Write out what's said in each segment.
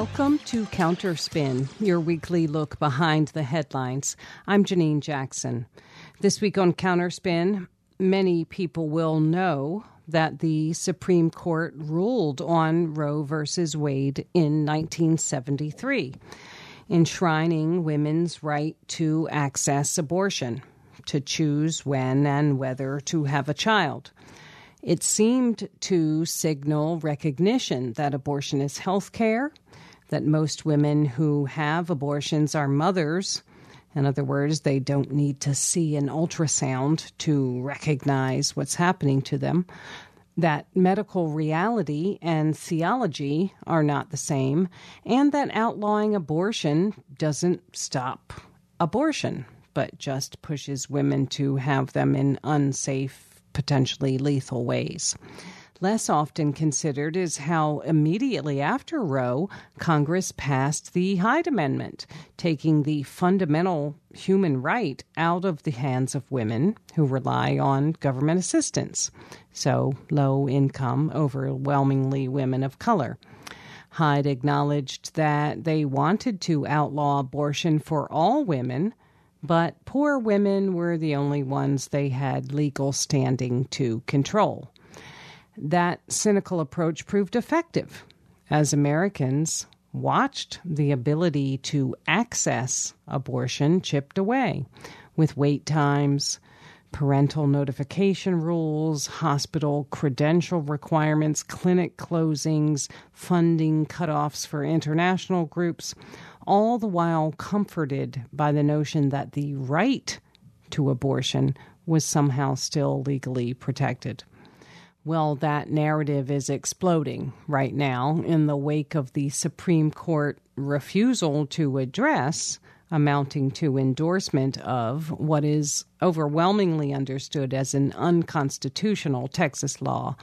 Welcome to Counterspin, your weekly look behind the headlines. I'm Janine Jackson. This week on Counterspin, many people will know that the Supreme Court ruled on Roe versus Wade in 1973, enshrining women's right to access abortion, to choose when and whether to have a child. It seemed to signal recognition that abortion is health care that most women who have abortions are mothers. In other words, they don't need to see an ultrasound to recognize what's happening to them. That medical reality and theology are not the same, and that outlawing abortion doesn't stop abortion, but just pushes women to have them in unsafe, potentially lethal ways. Less often considered is how immediately after Roe, Congress passed the Hyde Amendment, taking the fundamental human right out of the hands of women who rely on government assistance. So, low income, overwhelmingly women of color. Hyde acknowledged that they wanted to outlaw abortion for all women, but poor women were the only ones they had legal standing to control that cynical approach proved effective as Americans watched the ability to access abortion chipped away with wait times, parental notification rules, hospital credential requirements, clinic closings, funding cutoffs for international groups, all the while comforted by the notion that the right to abortion was somehow still legally protected. Well, that narrative is exploding right now in the wake of the Supreme Court refusal to address, amounting to endorsement of what is overwhelmingly understood as an unconstitutional Texas law,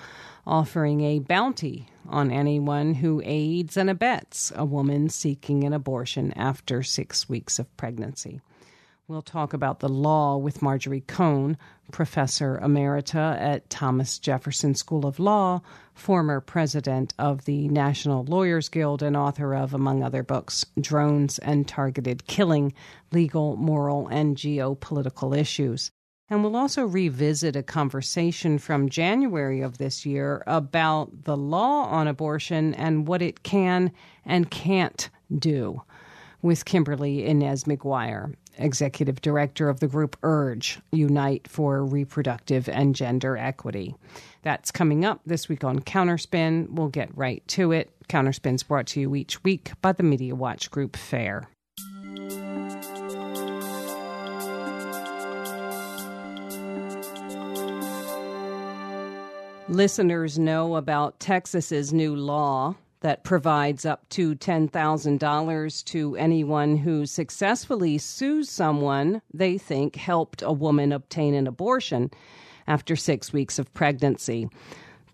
offering a bounty on anyone who aids and abets a woman seeking an abortion after six weeks of pregnancy. We'll talk about the law with Marjorie Cohn, professor emerita at Thomas Jefferson School of Law, former president of the National Lawyers Guild, and author of, among other books, Drones and Targeted Killing Legal, Moral, and Geopolitical Issues. And we'll also revisit a conversation from January of this year about the law on abortion and what it can and can't do with Kimberly Inez McGuire executive director of the group URGE, Unite for Reproductive and Gender Equity. That's coming up this week on Counterspin. We'll get right to it. Counterspin's brought to you each week by the Media Watch Group FAIR. Listeners know about Texas's new law that provides up to $10,000 to anyone who successfully sues someone they think helped a woman obtain an abortion after six weeks of pregnancy.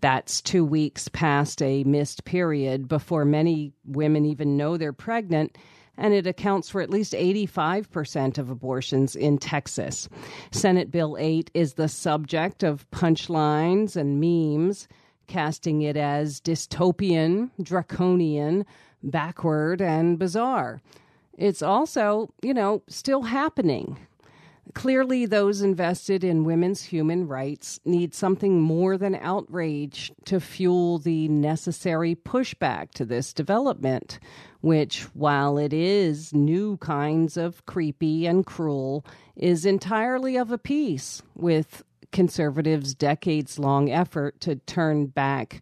That's two weeks past a missed period before many women even know they're pregnant, and it accounts for at least 85% of abortions in Texas. Senate Bill 8 is the subject of punchlines and memes casting it as dystopian, draconian, backward, and bizarre. It's also, you know, still happening. Clearly, those invested in women's human rights need something more than outrage to fuel the necessary pushback to this development, which, while it is new kinds of creepy and cruel, is entirely of a piece with conservatives' decades long effort to turn back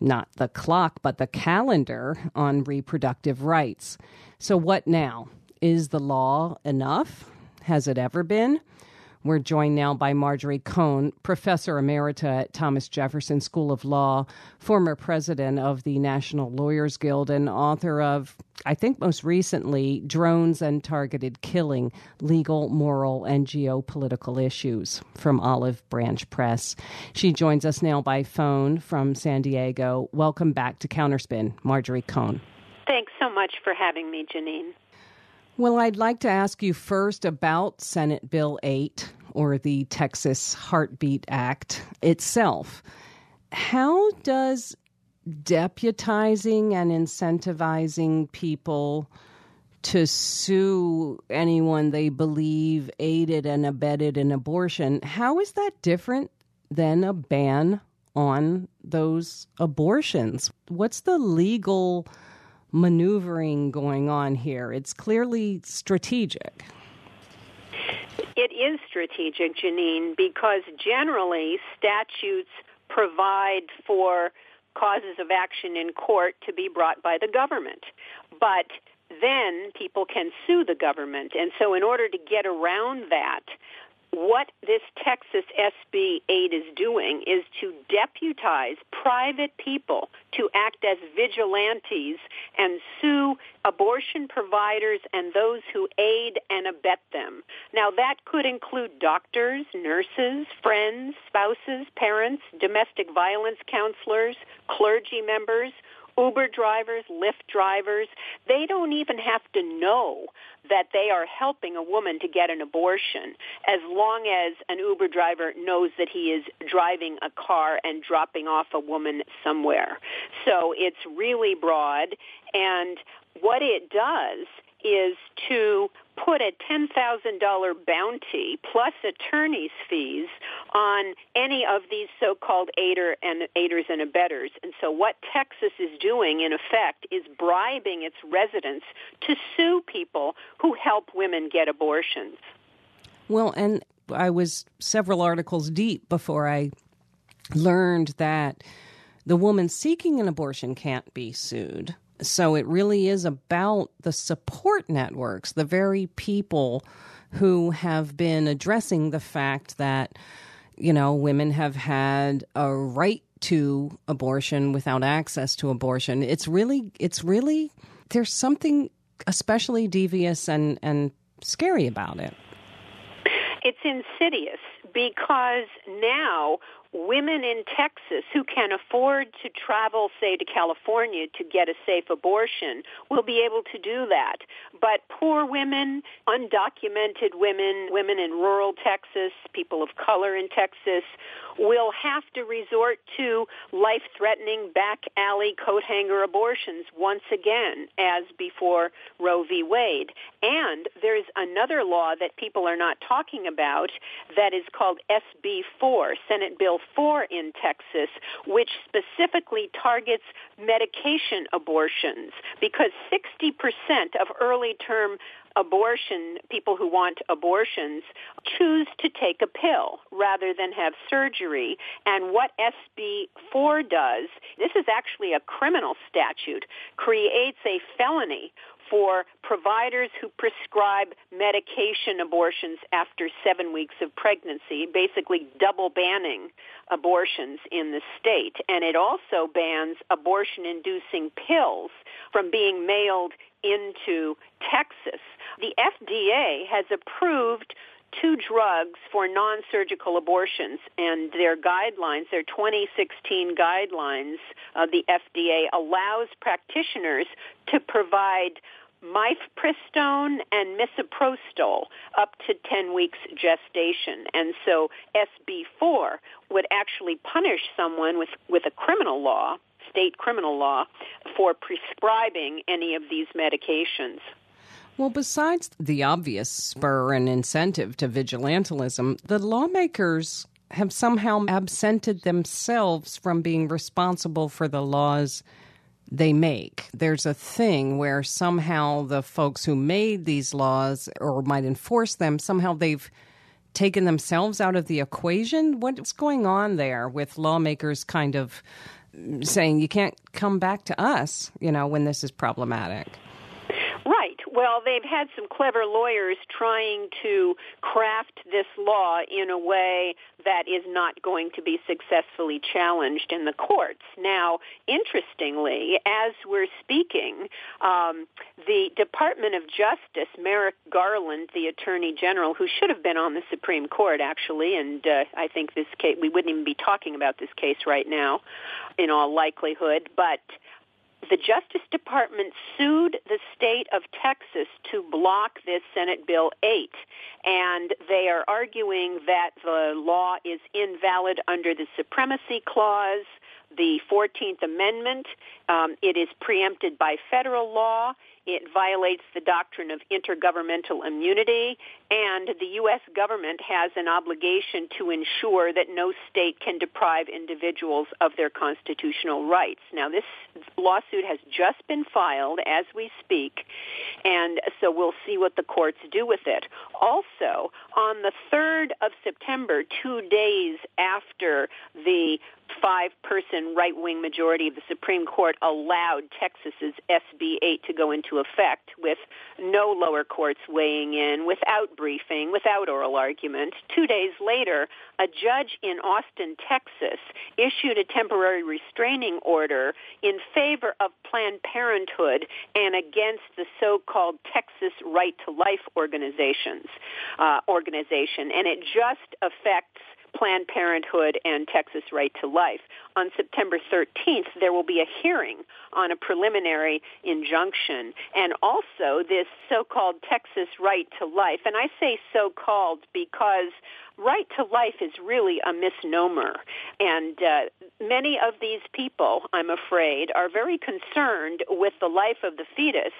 not the clock, but the calendar on reproductive rights. So, what now? Is the law enough? Has it ever been? We're joined now by Marjorie Cohn, professor emerita at Thomas Jefferson School of Law, former president of the National Lawyers Guild, and author of, I think most recently, Drones and Targeted Killing Legal, Moral, and Geopolitical Issues from Olive Branch Press. She joins us now by phone from San Diego. Welcome back to Counterspin, Marjorie Cohn. Thanks so much for having me, Janine. Well, I'd like to ask you first about Senate Bill 8, or the Texas Heartbeat Act itself. How does deputizing and incentivizing people to sue anyone they believe aided and abetted an abortion. How is that different than a ban on those abortions? What's the legal maneuvering going on here? It's clearly strategic. It is strategic, Janine, because generally statutes provide for causes of action in court to be brought by the government. But then people can sue the government. And so in order to get around that, what this Texas SB 8 is doing is to deputize private people to act as vigilantes and sue abortion providers and those who aid and abet them. Now that could include doctors, nurses, friends, spouses, parents, domestic violence counselors, clergy members, Uber drivers, Lyft drivers, they don't even have to know that they are helping a woman to get an abortion as long as an Uber driver knows that he is driving a car and dropping off a woman somewhere. So it's really broad and what it does is to put a $10,000 bounty plus attorney's fees on any of these so-called aider and aiders and abettors. And so what Texas is doing in effect is bribing its residents to sue people who help women get abortions. Well, and I was several articles deep before I learned that the woman seeking an abortion can't be sued so it really is about the support networks, the very people who have been addressing the fact that, you know, women have had a right to abortion without access to abortion. It's really, it's really, there's something especially devious and, and scary about it. It's insidious because now women in Texas who can afford to travel, say, to California to get a safe abortion will be able to do that. But poor women, undocumented women, women in rural Texas, people of color in Texas, will have to resort to life-threatening back alley coat hanger abortions once again as before Roe v. Wade. And there's another law that people are not talking about that is called SB 4, Senate Bill 4 in Texas, which specifically targets medication abortions because 60% of early term abortion, people who want abortions choose to take a pill rather than have surgery. And what SB 4 does, this is actually a criminal statute, creates a felony for providers who prescribe medication abortions after seven weeks of pregnancy, basically double banning abortions in the state. And it also bans abortion inducing pills from being mailed into Texas. The FDA has approved two drugs for non-surgical abortions and their guidelines, their 2016 guidelines of the FDA allows practitioners to provide mifepristone and misoprostol up to 10 weeks gestation. And so SB4 would actually punish someone with, with a criminal law, state criminal law, for prescribing any of these medications. Well, besides the obvious spur and incentive to vigilantism, the lawmakers have somehow absented themselves from being responsible for the laws they make. There's a thing where somehow the folks who made these laws or might enforce them, somehow they've taken themselves out of the equation. What's going on there with lawmakers kind of saying you can't come back to us, you know, when this is problematic? Well, they've had some clever lawyers trying to craft this law in a way that is not going to be successfully challenged in the courts. Now, interestingly, as we're speaking, um, the Department of Justice, Merrick Garland, the Attorney General, who should have been on the Supreme Court actually, and uh, I think this case we wouldn't even be talking about this case right now, in all likelihood, but the Justice Department sued the state of Texas to block this Senate Bill 8, and they are arguing that the law is invalid under the Supremacy Clause, the 14th Amendment. Um, it is preempted by federal law. It violates the doctrine of intergovernmental immunity, and the U.S. government has an obligation to ensure that no state can deprive individuals of their constitutional rights. Now, this lawsuit has just been filed as we speak, and so we'll see what the courts do with it. Also, on the 3rd of September, two days after the five person right wing majority of the Supreme Court allowed Texas's SB 8 to go into effect with no lower courts weighing in, without briefing, without oral argument. Two days later, a judge in Austin, Texas issued a temporary restraining order in favor of Planned Parenthood and against the so-called Texas Right to Life organizations uh, organization, and it just affects Planned Parenthood and Texas Right to Life. On September 13th, there will be a hearing on a preliminary injunction and also this so-called Texas Right to Life. And I say so-called because right to life is really a misnomer. And uh, many of these people, I'm afraid, are very concerned with the life of the fetus,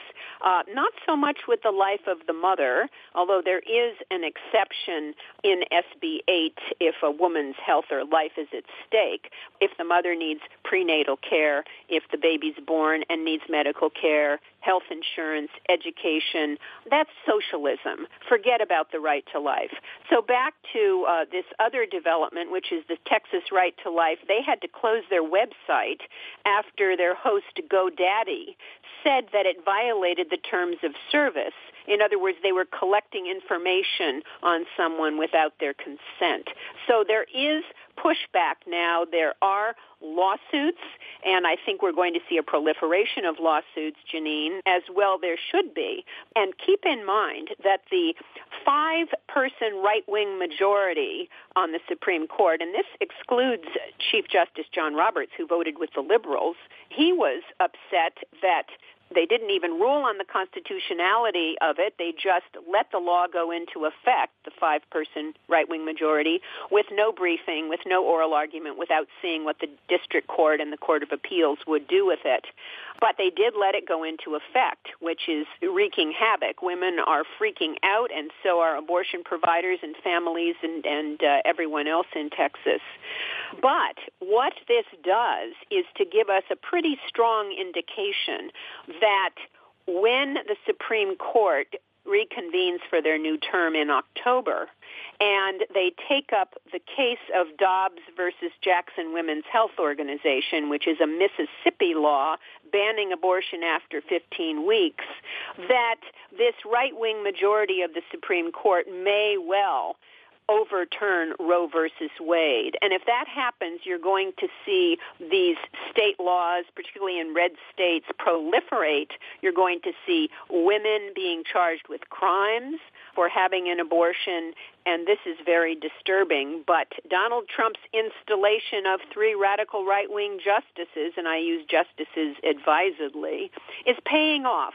uh, not so much with the life of the mother, although there is an exception in SB 8 if a woman's health or life is at stake, if the mother needs prenatal care, if the baby's born and needs medical care, health insurance, education. That's socialism. Forget about the right to life. So back to uh, this other development, which is the Texas Right to Life. They had to close their website after their host GoDaddy said that it violated the terms of service. In other words, they were collecting information on someone without their consent. So there is pushback now. There are lawsuits, and I think we're going to see a proliferation of lawsuits, Janine, as well there should be. And keep in mind that the five-person right-wing majority on the Supreme Court, and this excludes Chief Justice John Roberts, who voted with the liberals, he was upset that they didn't even rule on the constitutionality of it. They just let the law go into effect, the five person right wing majority, with no briefing, with no oral argument, without seeing what the district court and the Court of Appeals would do with it. But they did let it go into effect, which is wreaking havoc. Women are freaking out, and so are abortion providers and families and, and uh, everyone else in Texas. But what this does is to give us a pretty strong indication that when the Supreme Court reconvenes for their new term in October, and they take up the case of Dobbs versus Jackson Women's Health Organization, which is a Mississippi law banning abortion after 15 weeks, that this right-wing majority of the Supreme Court may well overturn Roe versus Wade. And if that happens, you're going to see these state laws, particularly in red states, proliferate. You're going to see women being charged with crimes for having an abortion, and this is very disturbing. But Donald Trump's installation of three radical right-wing justices, and I use justices advisedly, is paying off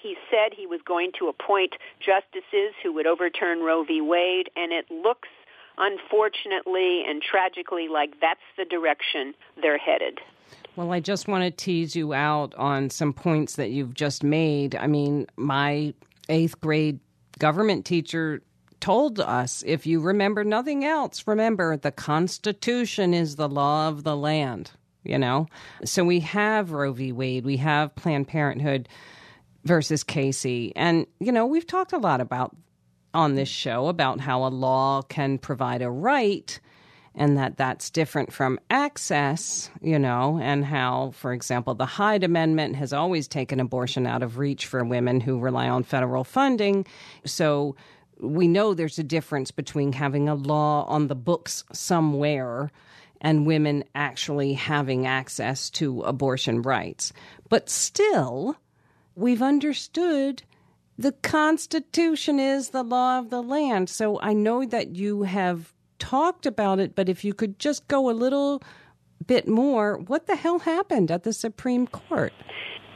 he said he was going to appoint justices who would overturn Roe v. Wade, and it looks unfortunately and tragically like that's the direction they're headed. Well, I just want to tease you out on some points that you've just made. I mean, my eighth grade government teacher told us if you remember nothing else, remember the Constitution is the law of the land, you know? So we have Roe v. Wade, we have Planned Parenthood versus Casey. And, you know, we've talked a lot about on this show about how a law can provide a right and that that's different from access, you know, and how, for example, the Hyde Amendment has always taken abortion out of reach for women who rely on federal funding. So we know there's a difference between having a law on the books somewhere and women actually having access to abortion rights. But still, we've understood the Constitution is the law of the land. So I know that you have talked about it, but if you could just go a little bit more, what the hell happened at the Supreme Court?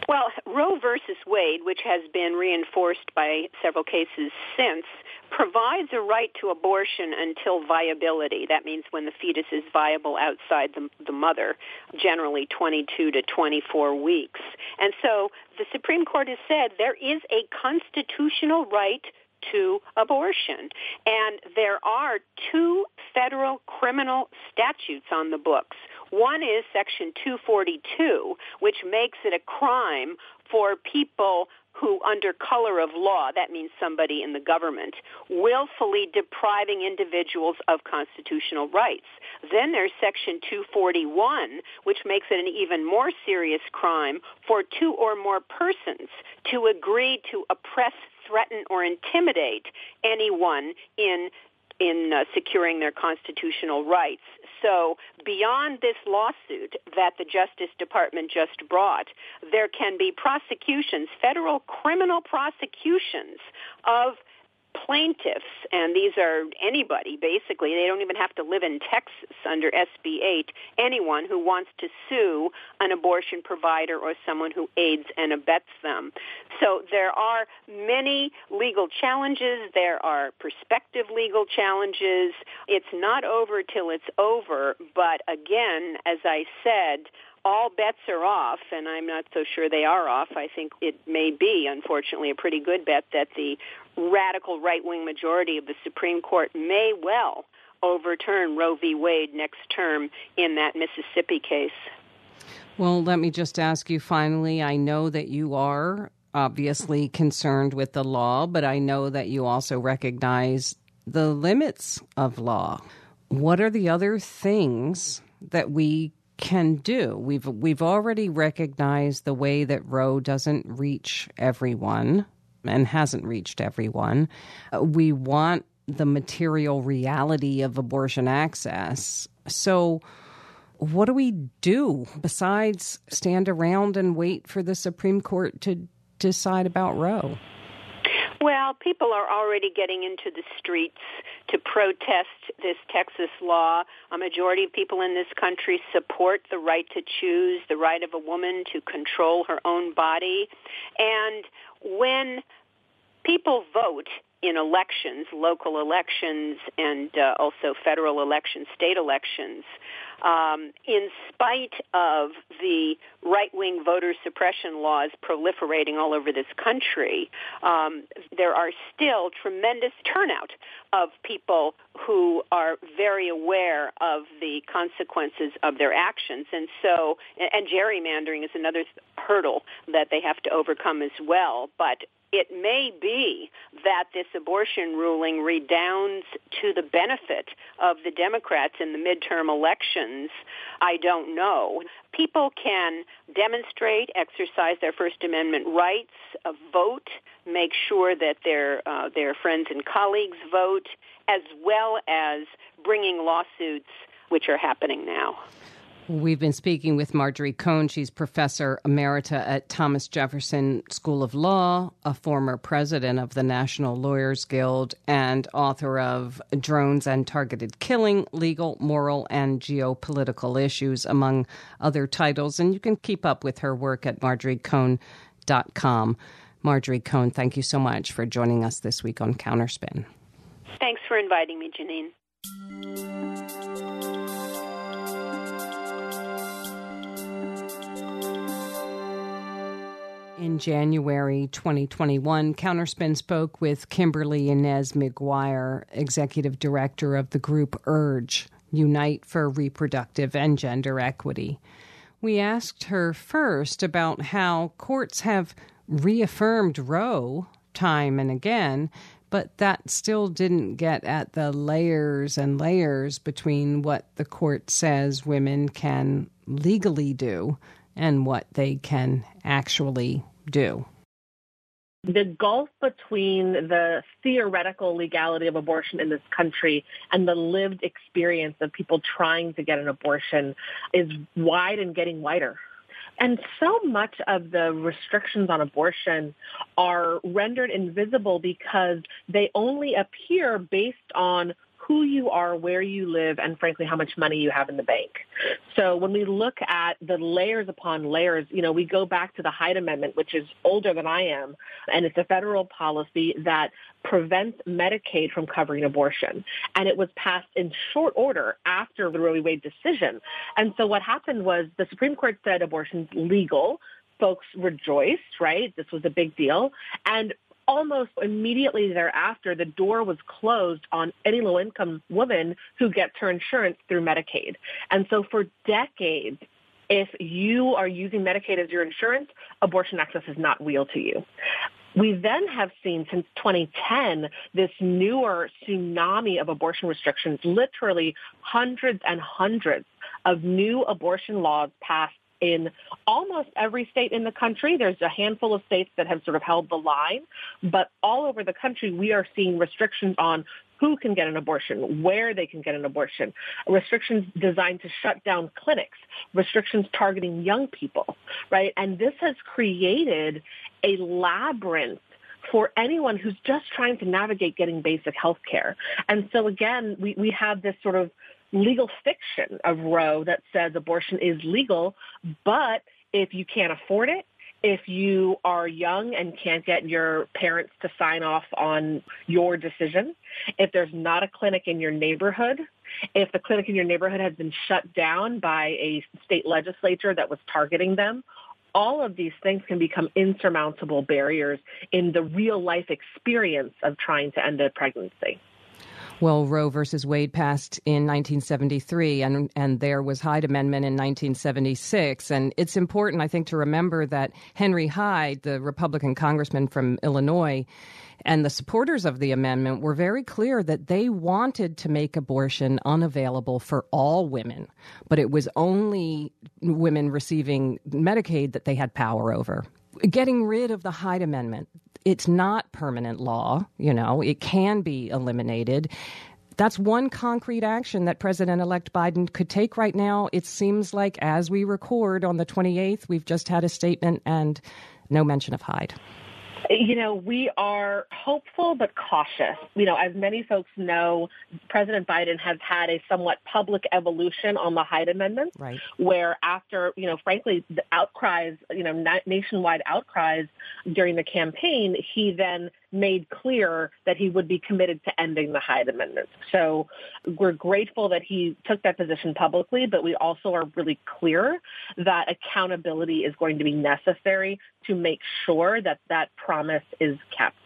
Well, Roe versus Wade, which has been reinforced by several cases since, provides a right to abortion until viability. That means when the fetus is viable outside the, the mother, generally 22 to 24 weeks. And so the Supreme Court has said there is a constitutional right to abortion. And there are two federal criminal statutes on the books. One is Section 242, which makes it a crime for people who, under color of law, that means somebody in the government, willfully depriving individuals of constitutional rights. Then there's Section 241, which makes it an even more serious crime for two or more persons to agree to oppress, threaten, or intimidate anyone in in uh, securing their constitutional rights. So beyond this lawsuit that the Justice Department just brought, there can be prosecutions, federal criminal prosecutions of plaintiffs, and these are anybody basically, they don't even have to live in Texas under SB 8, anyone who wants to sue an abortion provider or someone who aids and abets them. So there are many legal challenges, there are prospective legal challenges. It's not over till it's over, but again, as I said, all bets are off, and I'm not so sure they are off. I think it may be, unfortunately, a pretty good bet that the radical right wing majority of the Supreme Court may well overturn Roe v. Wade next term in that Mississippi case. Well, let me just ask you finally I know that you are obviously concerned with the law, but I know that you also recognize the limits of law. What are the other things that we can do? We've we've already recognized the way that Roe doesn't reach everyone and hasn't reached everyone. Uh, we want the material reality of abortion access. So, what do we do besides stand around and wait for the Supreme Court to decide about Roe? Well, people are already getting into the streets to protest this Texas law. A majority of people in this country support the right to choose, the right of a woman to control her own body. And when people vote in elections, local elections, and uh, also federal elections, state elections, um, in spite of the right-wing voter suppression laws proliferating all over this country, um, there are still tremendous turnout of people who are very aware of the consequences of their actions. And so, and gerrymandering is another hurdle that they have to overcome as well. But it may be that this abortion ruling redounds to the benefit of the Democrats in the midterm elections. I don't know. People can demonstrate, exercise their First Amendment rights, uh, vote, make sure that their uh, their friends and colleagues vote, as well as bringing lawsuits, which are happening now. We've been speaking with Marjorie Cohn. She's professor emerita at Thomas Jefferson School of Law, a former president of the National Lawyers Guild, and author of Drones and Targeted Killing Legal, Moral, and Geopolitical Issues, among other titles. And you can keep up with her work at marjoriecohn.com. Marjorie Cohn, thank you so much for joining us this week on Counterspin. Thanks for inviting me, Janine. In January 2021, Counterspin spoke with Kimberly Inez McGuire, executive director of the group URGE, Unite for Reproductive and Gender Equity. We asked her first about how courts have reaffirmed Roe time and again, but that still didn't get at the layers and layers between what the court says women can legally do and what they can actually do. The gulf between the theoretical legality of abortion in this country and the lived experience of people trying to get an abortion is wide and getting wider. And so much of the restrictions on abortion are rendered invisible because they only appear based on who you are, where you live, and frankly, how much money you have in the bank. So when we look at the layers upon layers, you know, we go back to the Hyde Amendment, which is older than I am, and it's a federal policy that prevents Medicaid from covering abortion. And it was passed in short order after the Roe v. Wade decision. And so what happened was the Supreme Court said abortion's legal. Folks rejoiced, right? This was a big deal. And almost immediately thereafter, the door was closed on any low income woman who gets her insurance through Medicaid. And so for decades, if you are using Medicaid as your insurance, abortion access is not real to you. We then have seen since 2010 this newer tsunami of abortion restrictions, literally hundreds and hundreds of new abortion laws passed in almost every state in the country. There's a handful of states that have sort of held the line, but all over the country, we are seeing restrictions on who can get an abortion, where they can get an abortion, restrictions designed to shut down clinics, restrictions targeting young people, right? And this has created a labyrinth for anyone who's just trying to navigate getting basic health care. And so again, we, we have this sort of legal fiction of Roe that says abortion is legal, but if you can't afford it, if you are young and can't get your parents to sign off on your decision, if there's not a clinic in your neighborhood, if the clinic in your neighborhood has been shut down by a state legislature that was targeting them, all of these things can become insurmountable barriers in the real life experience of trying to end a pregnancy. Well, Roe versus Wade passed in 1973, and and there was Hyde Amendment in 1976. And it's important, I think, to remember that Henry Hyde, the Republican congressman from Illinois, and the supporters of the amendment were very clear that they wanted to make abortion unavailable for all women, but it was only women receiving Medicaid that they had power over getting rid of the Hyde Amendment. It's not permanent law, you know, it can be eliminated. That's one concrete action that President elect Biden could take right now. It seems like as we record on the 28th, we've just had a statement and no mention of Hyde. You know, we are hopeful but cautious. You know, as many folks know, President Biden has had a somewhat public evolution on the Hyde Amendment, right. where after, you know, frankly, the outcries, you know, nationwide outcries during the campaign, he then made clear that he would be committed to ending the Hyde Amendment. So we're grateful that he took that position publicly, but we also are really clear that accountability is going to be necessary to make sure that that promise is kept.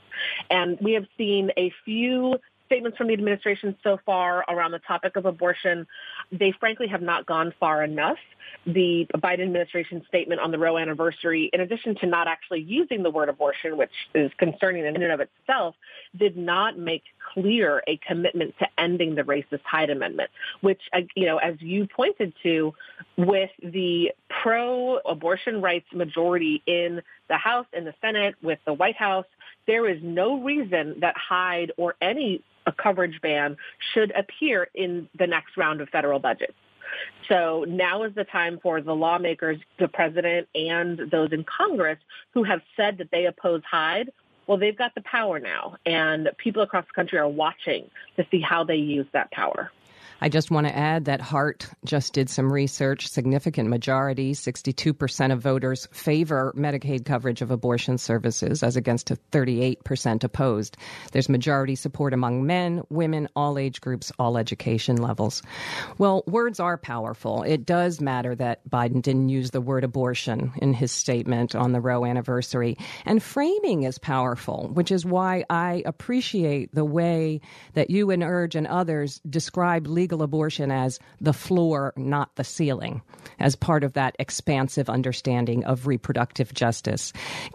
And we have seen a few statements from the administration so far around the topic of abortion. They frankly have not gone far enough. The Biden administration statement on the Roe anniversary, in addition to not actually using the word abortion, which is concerning in and of itself, did not make clear a commitment to ending the racist Hyde Amendment, which, uh, you know, as you pointed to, with the pro-abortion rights majority in the House, in the Senate, with the White House, there is no reason that Hyde or any a coverage ban should appear in the next round of federal budgets. So now is the time for the lawmakers, the president, and those in Congress who have said that they oppose Hyde. Well, they've got the power now, and people across the country are watching to see how they use that power. I just want to add that Hart just did some research. Significant majority, 62% of voters favor Medicaid coverage of abortion services, as against a 38% opposed. There's majority support among men, women, all age groups, all education levels. Well, words are powerful. It does matter that Biden didn't use the word abortion in his statement on the Roe anniversary. And framing is powerful, which is why I appreciate the way that you and URGE and others describe legal legal abortion as the floor, not the ceiling, as part of that expansive understanding of reproductive justice.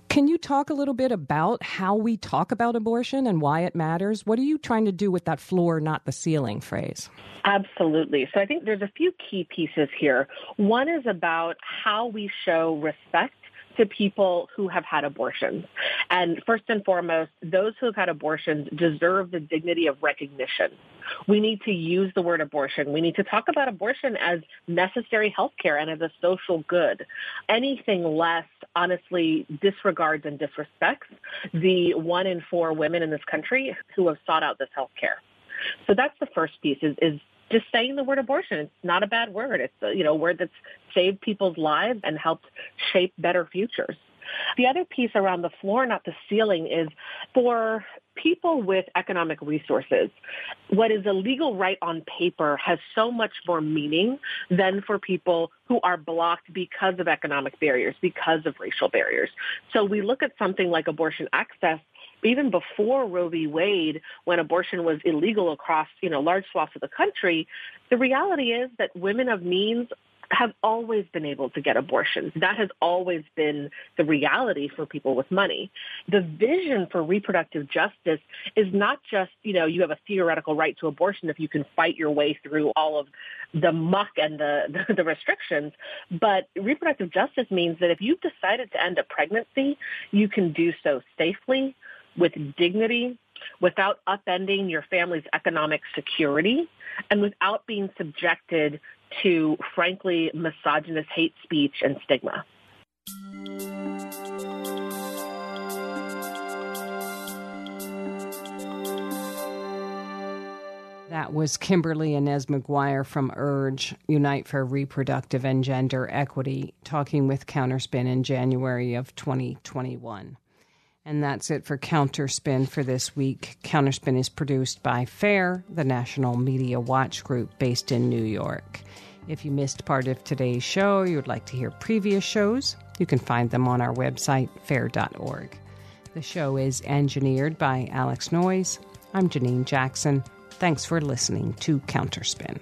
Can you talk a little bit about how we talk about abortion and why it matters? What are you trying to do with that floor, not the ceiling phrase? Absolutely. So I think there's a few key pieces here. One is about how we show respect to people who have had abortions. And first and foremost, those who have had abortions deserve the dignity of recognition. We need to use the word abortion. We need to talk about abortion as necessary health care and as a social good. Anything less, honestly, disregards and disrespects the one in four women in this country who have sought out this health care. So that's the first piece is, is just saying the word abortion. It's not a bad word. It's a, you know, a word that's saved people's lives and helped shape better futures. The other piece around the floor, not the ceiling, is for people with economic resources, what is a legal right on paper has so much more meaning than for people who are blocked because of economic barriers, because of racial barriers. So we look at something like abortion access even before Roe v. Wade, when abortion was illegal across, you know, large swaths of the country, the reality is that women of means have always been able to get abortions. That has always been the reality for people with money. The vision for reproductive justice is not just, you know, you have a theoretical right to abortion if you can fight your way through all of the muck and the, the, the restrictions, but reproductive justice means that if you've decided to end a pregnancy, you can do so safely, with dignity, without upending your family's economic security, and without being subjected to, frankly, misogynist hate speech and stigma. That was Kimberly Inez McGuire from URGE, Unite for Reproductive and Gender Equity, talking with Counterspin in January of 2021. And that's it for Counterspin for this week. Counterspin is produced by FAIR, the National Media Watch Group based in New York. If you missed part of today's show, you would like to hear previous shows, you can find them on our website, fair.org. The show is engineered by Alex Noyes. I'm Janine Jackson. Thanks for listening to Counterspin.